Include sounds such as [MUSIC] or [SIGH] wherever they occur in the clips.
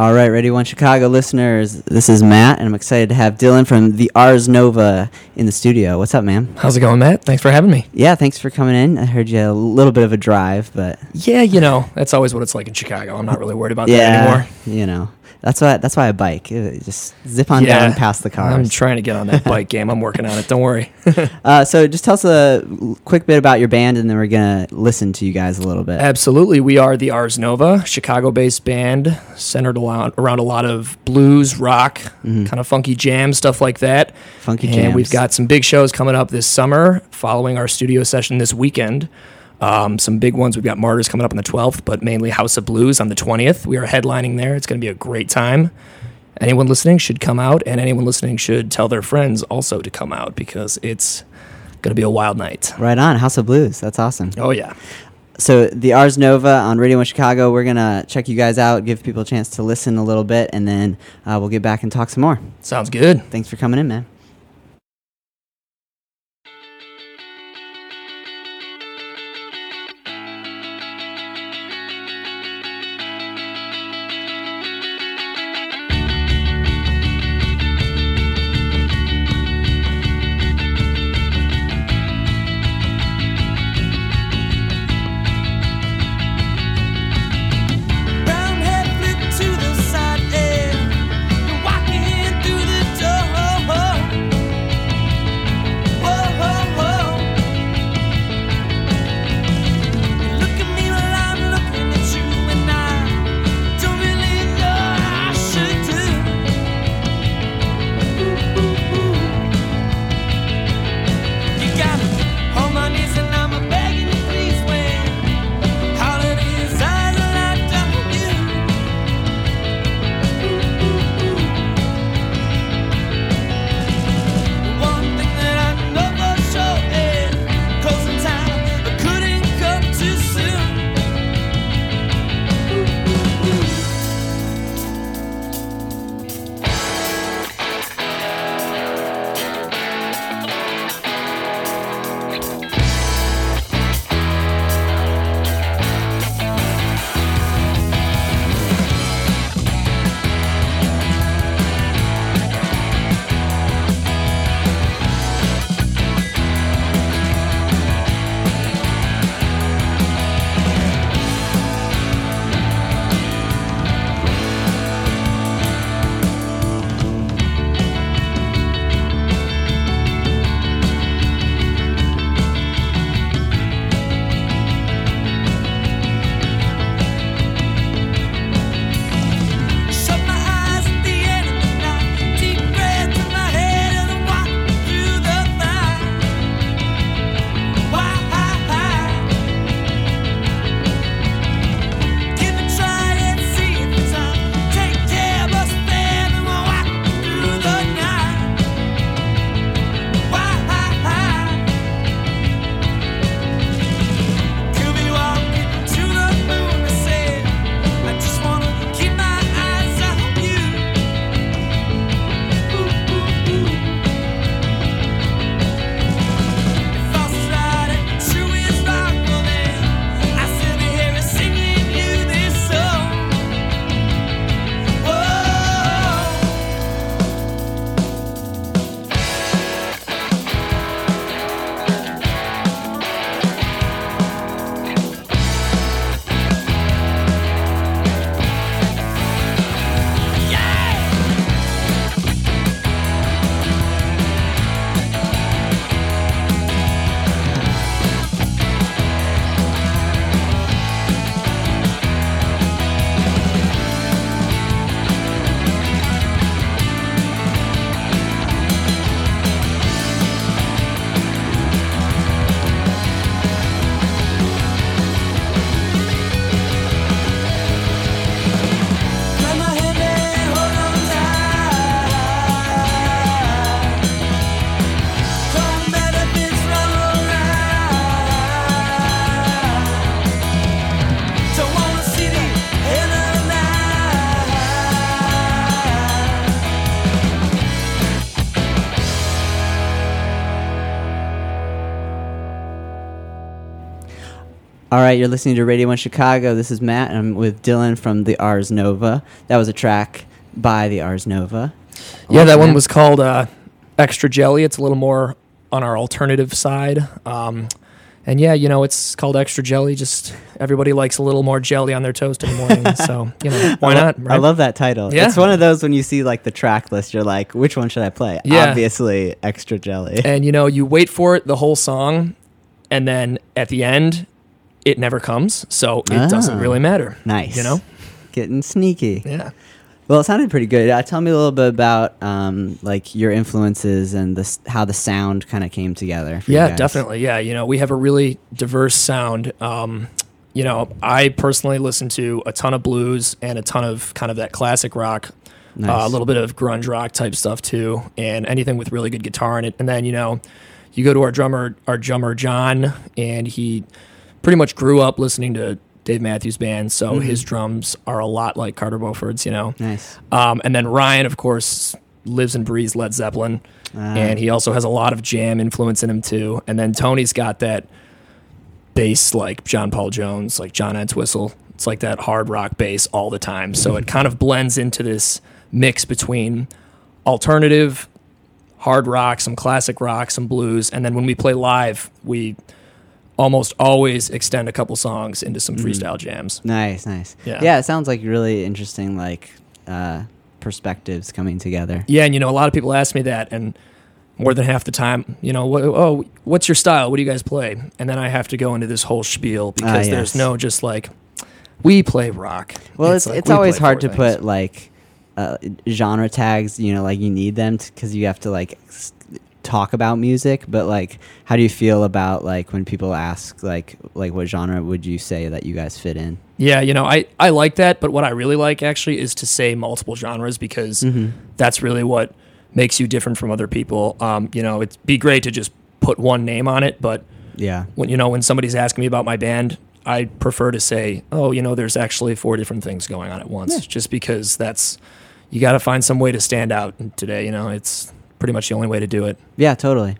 All right, Radio One Chicago listeners, this is Matt, and I'm excited to have Dylan from the Ars Nova in the studio. What's up, man? How's it going, Matt? Thanks for having me. Yeah, thanks for coming in. I heard you a little bit of a drive, but Yeah, you know, that's always what it's like in Chicago. I'm not really worried about that yeah, anymore. you know, that's why that's why I bike. Uh, Just zip on down past the cars. I'm trying to get on that bike [LAUGHS] game. I'm working on it. Don't worry. [LAUGHS] uh, so just tell us a l- quick bit about your band, and then we're gonna listen to you guys a little bit. Absolutely. We are the Ars Nova, Chicago based band centered around, around a lot of blues, rock, kind of funky jam, stuff like that. Mm-hmm. Funky and jams. we've got some big shows coming up this summer following our studio session this weekend. Um, some big ones. We've got Martyrs coming up on the 12th, but mainly House of Blues on the 20th. We are headlining there. It's going to be a great time. Anyone listening should come out, and anyone listening should tell their friends also to come out because it's going to be a wild night. Right on, House of Blues. That's awesome. Oh, yeah. So the Ars Nova on Radio One Chicago. We're gonna check you guys out, give people a chance to listen a little bit, and then uh, we'll get back and talk some more. Sounds good. Thanks for coming in, man. Right, you're listening to Radio 1 Chicago. This is Matt, and I'm with Dylan from the Ars Nova. That was a track by the Ars Nova. Yeah, that one was called uh, Extra Jelly. It's a little more on our alternative side. Um, and yeah, you know, it's called Extra Jelly. Just everybody likes a little more jelly on their toast in the morning. [LAUGHS] so, you know, why I not? I right? love that title. Yeah. It's one of those when you see like the track list, you're like, which one should I play? Yeah. Obviously, Extra Jelly. and you know you wait for it the whole song and then at the end it never comes so it doesn't Ah. really matter nice. you know Getting sneaky. yeah Well, it sounded pretty good. Uh, tell me a little bit about um, like your influences and the, how the sound kind of came together. Yeah definitely yeah you know we have a really diverse sound um, you know i personally listen to a ton of blues and a ton of kind of that classic rock uh, a little bit of grunge rock type stuff too and anything with really good guitar in it and then you know you go to our drummer our drummer john and he pretty much grew up listening to dave matthews band so Mm-hmm. his drums are a lot like carter beauford's you know Nice. um, and then ryan of course lives and breathes led zeppelin Ah. and he also has a lot of jam influence in him too and then tony's got that bass like john paul jones like john entwistle it's like that hard rock bass all the time so it kind of blends into this mix between alternative hard rock some classic rock some blues and then when we play live we almost always extend a couple songs into some freestyle jams Nice, nice. Yeah. yeah. It sounds like really interesting, like uh, perspectives coming together. Yeah, and you know, a lot of people ask me that, and more than half the time, you know, "Wha- oh, what's your style? What do you guys play? And then I have to go into this whole spiel because Ah, there's no just like we play rock. Well, it's like, it's always hard to things. put like uh, genre tags. You know, like you need them because you have to like s- talk about music. But like, how do you feel about like when people ask like like what genre would you say that you guys fit in? Yeah, you know, I I like that, but what I really like actually is to say multiple genres because Mm-hmm. that's really what makes you different from other people. Um, you know, it'd be great to just put one name on it, but Yeah. when you know when somebody's asking me about my band i prefer to say oh you know there's actually four different things going on at once Yeah. just because that's you got to find some way to stand out today you know it's pretty much the only way to do it Yeah, totally.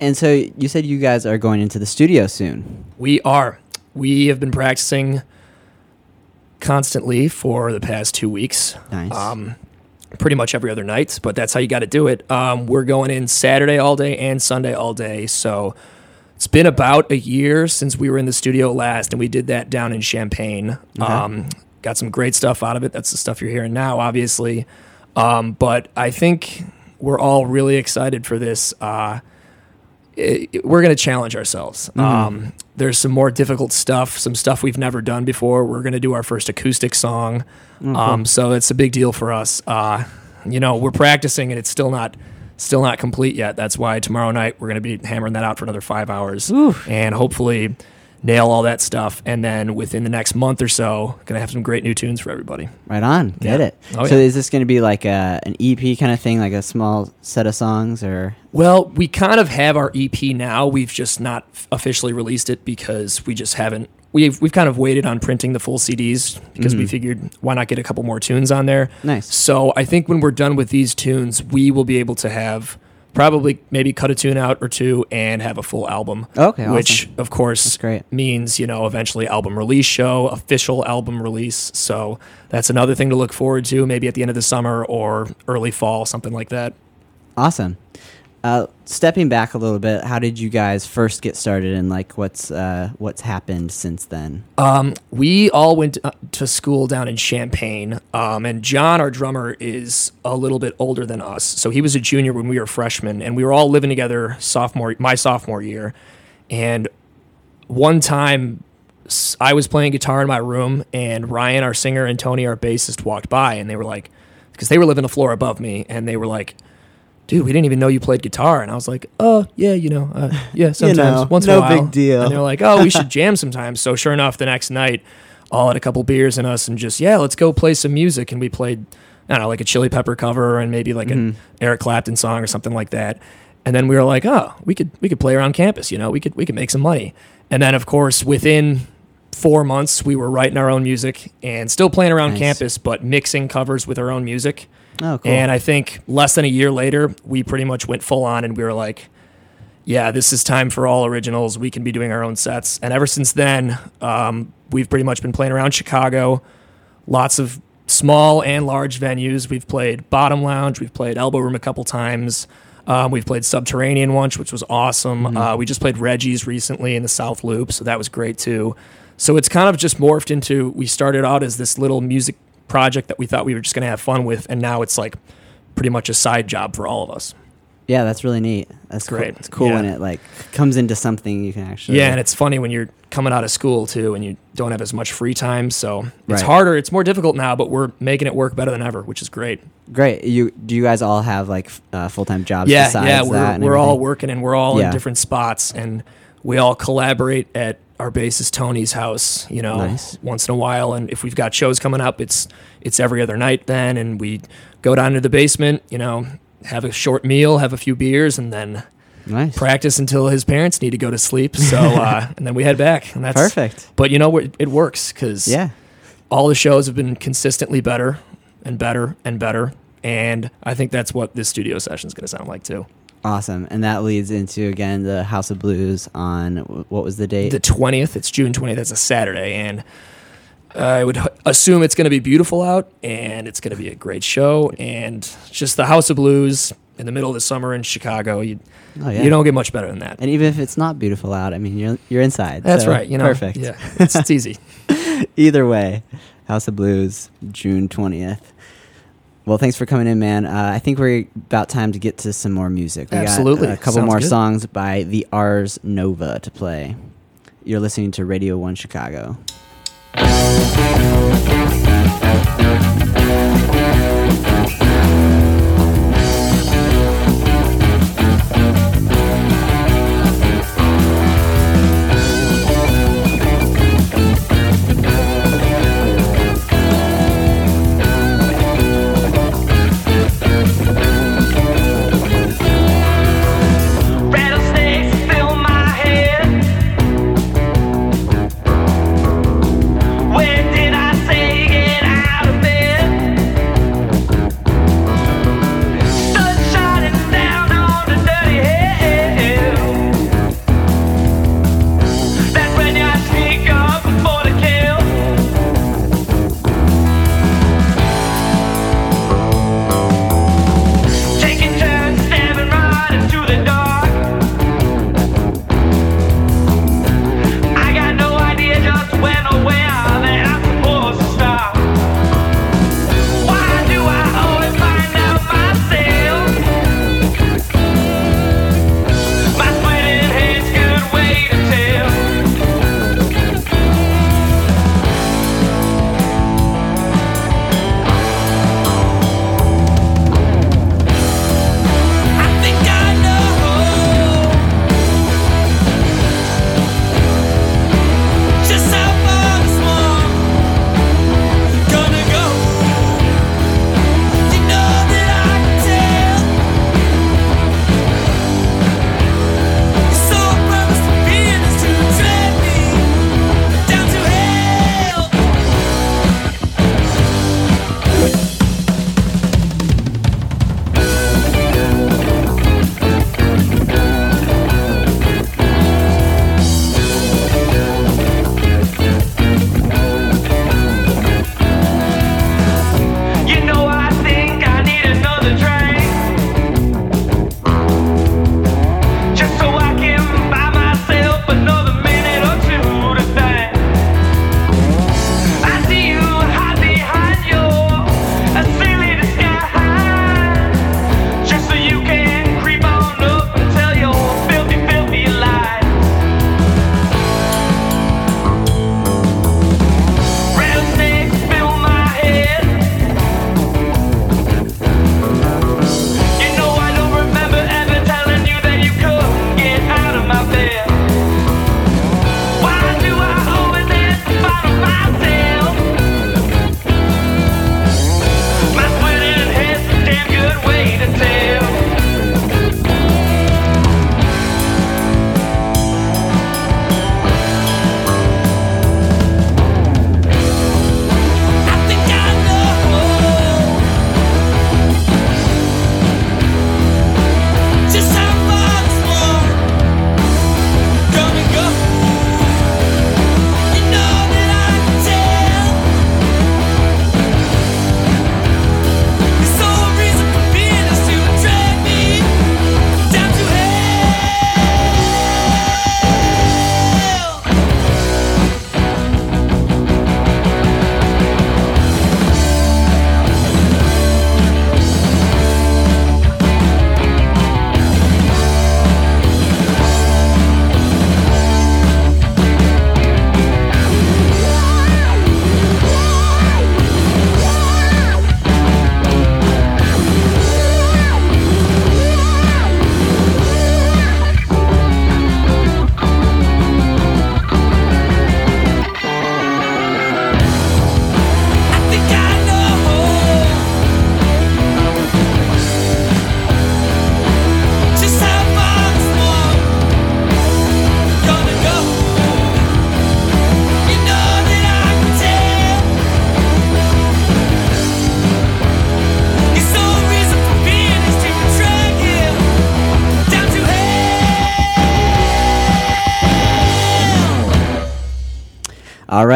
And so you said you guys are going into the studio soon. we are we have been practicing constantly for the past two weeks Nice. um, pretty much every other night, but that's how you got to do it. Um, we're going in Saturday all day and Sunday all day. So it's been about a year since we were in the studio last, and we did that down in Champaign. Um, got some great stuff out of it. That's the stuff you're hearing now, obviously. Um, but I think we're all really excited for this. Uh, it, it- we're going to challenge ourselves. Um, there's some more difficult stuff, some stuff we've never done before. We're going to do our first acoustic song. Um, so it's a big deal for us. Uh, you know, we're practicing and it's still not still not complete yet. That's why tomorrow night we're going to be hammering that out for another five hours and hopefully nail all that stuff. And then within the next month or so, to have some great new tunes for everybody. Right on. Get Yeah. it. Oh, so yeah. is this to be like a, an EP kind of thing, like a small set of songs, or Well, we kind of have our EP now. We've just not officially released it because we just haven't. We've we've kind of waited on printing the full CDs because we mm. figured why not get a couple more tunes on there. Nice. So I think when we're done with these tunes, we will be able to have probably maybe cut a tune out or two and have a full album. Okay, Which awesome. of course That's great. means you know eventually album release show, official album release. So that's another thing to look forward to. Maybe at the end of the summer or early fall, something like that. awesome? Uh, stepping back a little bit, how did you guys first get started, and like what's uh, what's happened since then? Um, we all went uh, to school down in Champaign, um, and John, our drummer, is a little bit older than us. So he was a junior when we were freshmen, and we were all living together sophomore, my sophomore year. And one time, I was playing guitar in my room, and Ryan, our singer, and Tony, our bassist, walked by, and they were like, because they were living a floor above me, and they were like. Dude, we didn't even know you played guitar, and I was like, "Oh, yeah, you know, uh, yeah, [LAUGHS] sometimes, know, once in a while." No big deal. And they're like, "Oh, we should [LAUGHS] jam sometimes." So sure enough, the next night, all had a couple beers in us, and just yeah, let's go play some music. And we played, I don't know, like a Chili Pepper cover, and maybe like an Eric Clapton song or something like that. And then we were like, "Oh, we could we could play around campus, you know, we could we could make some money." And then of course, within four months, we were writing our own music and still playing around Nice. campus, but mixing covers with our own music. Oh, cool. And I think less than a year later, we pretty much went full on and we were like, yeah, this is time for all originals. We can be doing our own sets. And ever since then, um, we've pretty much been playing around Chicago. Lots of small and large venues. We've played Bottom Lounge. We've played Elbow Room a couple times. Um, we've played Subterranean once, which was awesome. Uh, we just played Reggie's recently in the South Loop, so that was great too. So it's kind of just morphed into. We started out as this little music project that we thought we were just going to have fun with, and now it's like pretty much a side job for all of us. Yeah, that's really neat. That's Great. Cool. It's cool when Yeah. it like comes into something you can actually. Yeah, and it's funny when you're coming out of school too, and you don't have as much free time. So it's Right. harder. It's more difficult now, but we're making it work better than ever, which is great. great. You do you guys all have like uh, full time jobs? yeah, yeah, we're we're all working and we're all Yeah. in different spots, and we all collaborate at our bassist Tony's house. You know, Nice. once in a while, and if we've got shows coming up, it's it's every other night then, and we go down to the basement. You know, have a short meal, have a few beers, and then nice. practice until his parents need to go to sleep. So, [LAUGHS] uh, and then we head back, and that's Perfect. But you know? It works because Yeah. all the shows have been consistently better and better and better. And I think that's what this studio session is going to sound like too. Awesome. And that leads into again the House of Blues on what was the date? The 20th, it's June 20th, that's a Saturday. And I would assume it's going to be beautiful out and it's going to be a great show. And just the House of Blues in the middle of the summer in Chicago, you, oh yeah. you don't get much better than that. and even if it's not beautiful out, I mean you're you're inside. That's so right. You know, perfect. Yeah, it's, it's easy. [LAUGHS] Either way, House of Blues, June twentieth. Well, thanks for coming in, man. Uh, I think we're about time to get to some more music. We Absolutely. got a couple Sounds more good. songs by the Ars Nova to play. You're listening to Radio One Chicago.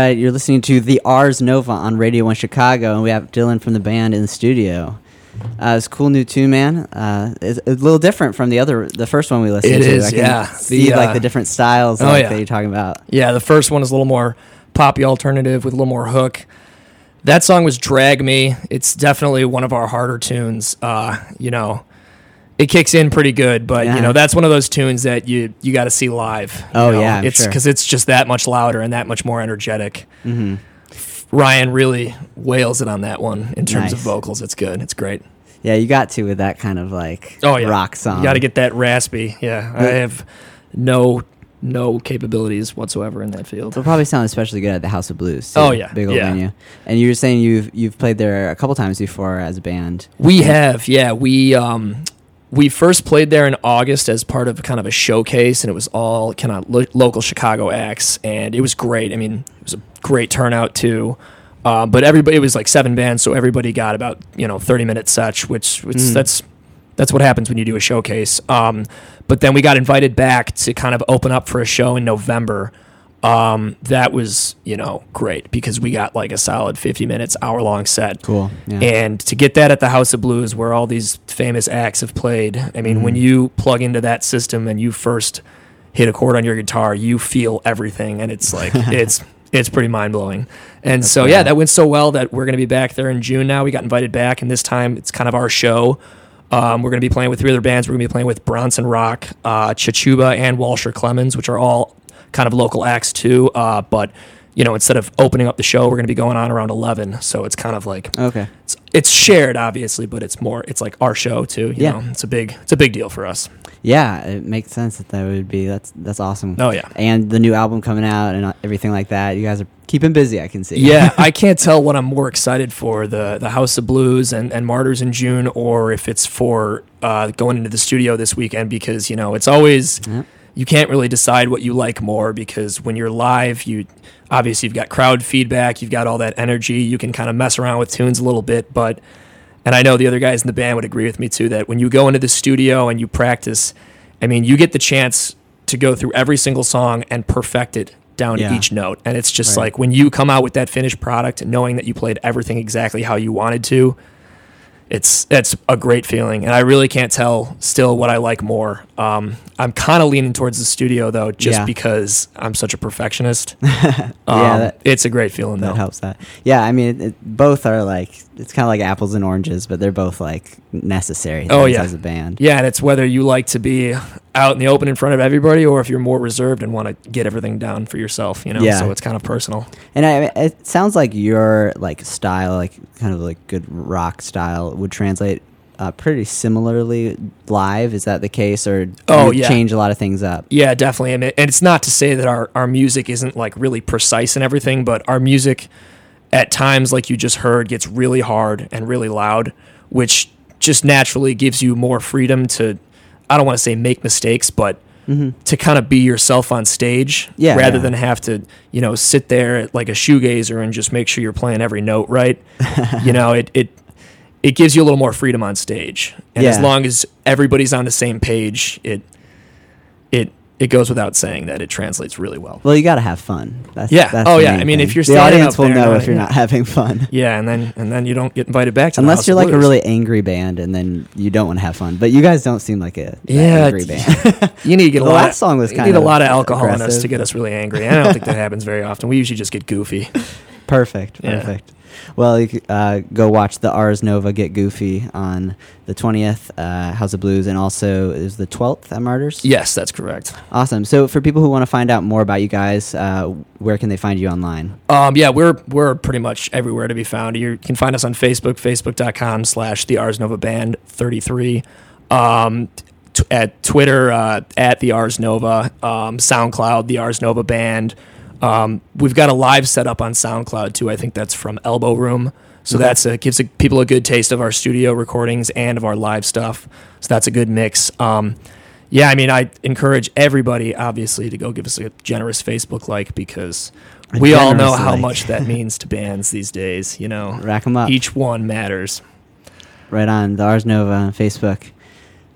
Right, you're listening to the Ars Nova on Radio One Chicago, and we have Dylan from the band in the studio. Uh, it's a cool new tune, man. Uh, it's, a little different from the other, the first one we listened It to. is, I can yeah. See The, like uh, the different styles oh, like, yeah. that you're talking about. Yeah, the first one is a little more poppy alternative with a little more hook. That song was Drag Me. It's definitely one of our harder tunes. Uh, you know, it kicks in pretty good, but Yeah. you know, that's one of those tunes that you you got to see live. Oh, know? yeah, I'm it's sure. because it's just that much louder and that much more energetic. hmm Ryan really wails it on that one in terms of vocals. It's good. It's great. Yeah, you got to with that kind of like Oh yeah, rock song. You got to get that raspy. Yeah, I have no no capabilities whatsoever in that field. It'll probably sound especially good at the House of Blues. too. Oh, yeah, big old yeah. venue. And you were saying you've you've played there a couple times before as a band. We have, yeah. We um, we first played there in August as part of kind of a showcase, and it was all kind of lo- local Chicago acts, and it was great. I mean, it was a great turnout too. Um, but everybody, it was like seven bands, so everybody got about you know thirty minutes such, which, which Mm. that's that's what happens when you do a showcase. Um, but then we got invited back to kind of open up for a show in November. Um, that was you know great because we got like a solid fifty minutes, hour long set. Cool. Yeah. And to get that at the House of Blues, where all these famous acts have played, I mean, when Mhm. you plug into that system and you first hit a chord on your guitar, you feel everything, and it's like [LAUGHS] it's it's pretty mind blowing. And That's so yeah, that went so well that we're going to be back there in June. Now we got invited back, and this time it's kind of our show. Um, we're going to be playing with three other bands. We're going to be playing with Bronson Rock, uh, Chachuba, and Walsher Clemens, which are all kind of local acts too. Uh, but you know, instead of opening up the show, we're going to be going on around eleven. So it's kind of like okay. it's, it's shared obviously but it's more it's like our show too you Yeah. know it's a big it's a big deal for us Yeah, it makes sense that that would be that's that's awesome. oh yeah And the new album coming out and uh, everything like that. You guys are keeping busy. I can see. yeah [LAUGHS] i can't tell what i'm more excited for the the house of blues and and martyrs in june or if it's for uh going into the studio this weekend because you know it's always Yep. You can't really decide what you like more because when you're live you obviously you've got crowd feedback you've got all that energy you can kind of mess around with tunes a little bit but and i know the other guys in the band would agree with me too that when you go into the studio and you practice i mean you get the chance to go through every single song and perfect it down Yeah. to each note and it's just Right. like when you come out with that finished product knowing that you played everything exactly how you wanted to it's that's a great feeling and i really can't tell still what i like more um, i'm kind of leaning towards the studio though just Yeah. because i'm such a perfectionist [LAUGHS] yeah, um, that, it's a great feeling that though helps that. Yeah, I mean, it, it, both are like it's kind of like apples and oranges, but they're both like necessary. Oh, yeah. as a band. yeah and it's whether you like to be out in the open in front of everybody or if you're more reserved and want to get everything down for yourself you know Yeah. so it's kind of personal And I, it sounds like your like style, like kind of like good rock style, would translate uh, pretty similarly live. Is that the case, or do Oh, you yeah. change a lot of things up? Yeah, definitely. And, it, and it's not to say that our, our music isn't like really precise and everything, but our music at times, like you just heard, gets really hard and really loud, which just naturally gives you more freedom to, I don't want to say make mistakes, but mm-hmm. to kind of be yourself on stage Yeah, rather yeah. than have to, you know, sit there like a shoegazer and just make sure you're playing every note right. [LAUGHS] you know, it, it, it gives you a little more freedom on stage. And as long as everybody's on the same page, it, it goes without saying that it translates really well. Well, you got to have fun. That's, Yeah. That's Oh, yeah. I mean, if thing. you're the audience up will there know if you're not having fun. [LAUGHS] Yeah, and then and then you don't get invited back to Unless you're like a really angry band, and then you don't want to have fun. But you guys don't seem like a Yeah, angry band. [LAUGHS] you need to get a The lot. last song was you kind need a lot of alcohol in us to get us really angry. And I don't think that happens very often. We usually just get goofy. [LAUGHS] Perfect. Yeah. Well, you could, uh, go watch the Ars Nova Get Goofy on the 20th, uh, House of Blues, and also is the 12th at Martyrs? yes, that's correct. Awesome. So, for people who want to find out more about you guys, uh, where can they find you online? Um, yeah, we're we're pretty much everywhere to be found. You can find us on Facebook, facebook.com slash the Ars Nova Band 33. Um, t- at Twitter, uh, at the Ars Nova, um, SoundCloud, the Ars Nova Band. Um, we've got a live setup on SoundCloud too. I think that's from Elbow Room. So Okay. that's a, gives a, people a good taste of our studio recordings and of our live stuff. So that's a good mix. Um, yeah, I mean, I encourage everybody, obviously, to go give us a generous Facebook like because A we all know generous how much that [LAUGHS] means to bands these days. You know, Rack 'em up. each one matters. Right on the Ars Nova on Facebook.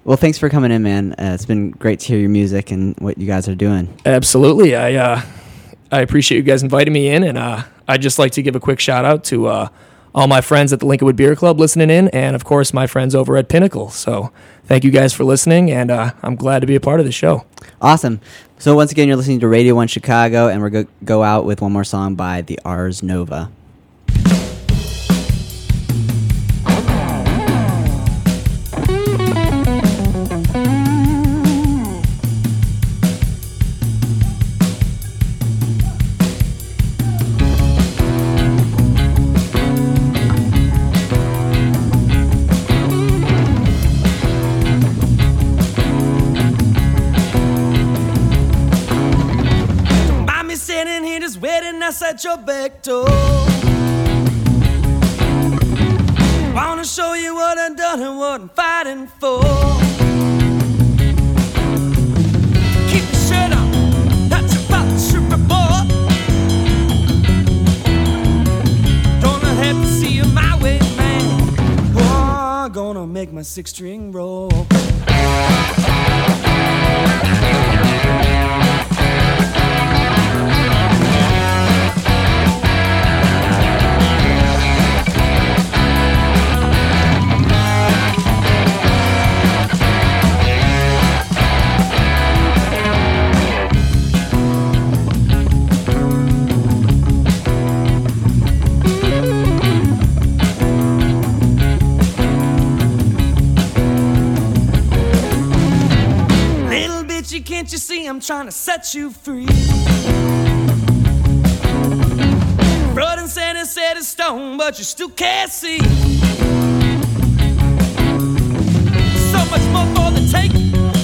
Well, thanks for coming in, man. Uh, it's been great to hear your music and what you guys are doing. Absolutely. I uh, I appreciate you guys inviting me in, and uh, I'd just like to give a quick shout out to uh, all my friends at the Lincolnwood Beer Club listening in, and of course my friends over at Pinnacle. So thank you guys for listening, and uh, I'm glad to be a part of the show. Awesome. So once again, you're listening to Radio One Chicago, and we're go go out with one more song by the Ars Nova. Outside your back door. Wanna show you what I've done and what I'm fighting for. Keep on, that's about. Gonna have to see you my way, man. Oh, gonna make my six string roll. Can't you see I'm trying to set you free? Blood and sand is set in stone, but you still can't see. So much more for the take,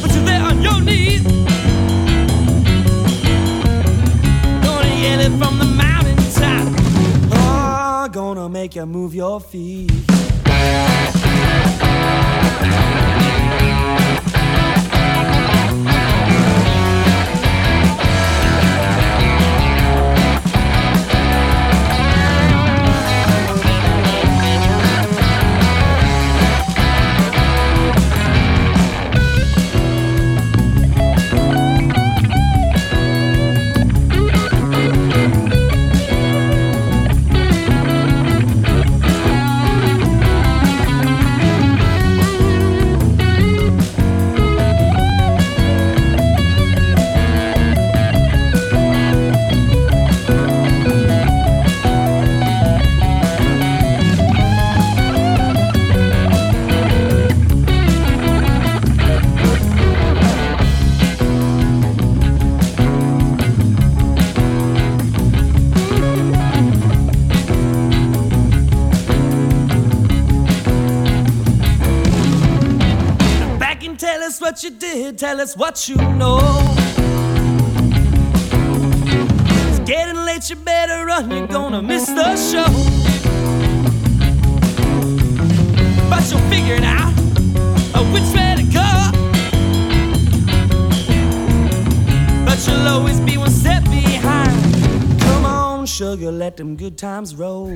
but you're there on your knees. Gonna yell it from the mountaintop. Oh, gonna make you move your feet. Tell us what you know. It's getting late, you better run, you're gonna miss the show. But you'll figure it out which way to go. But you'll always be one step behind. Come on, sugar, let them good times roll.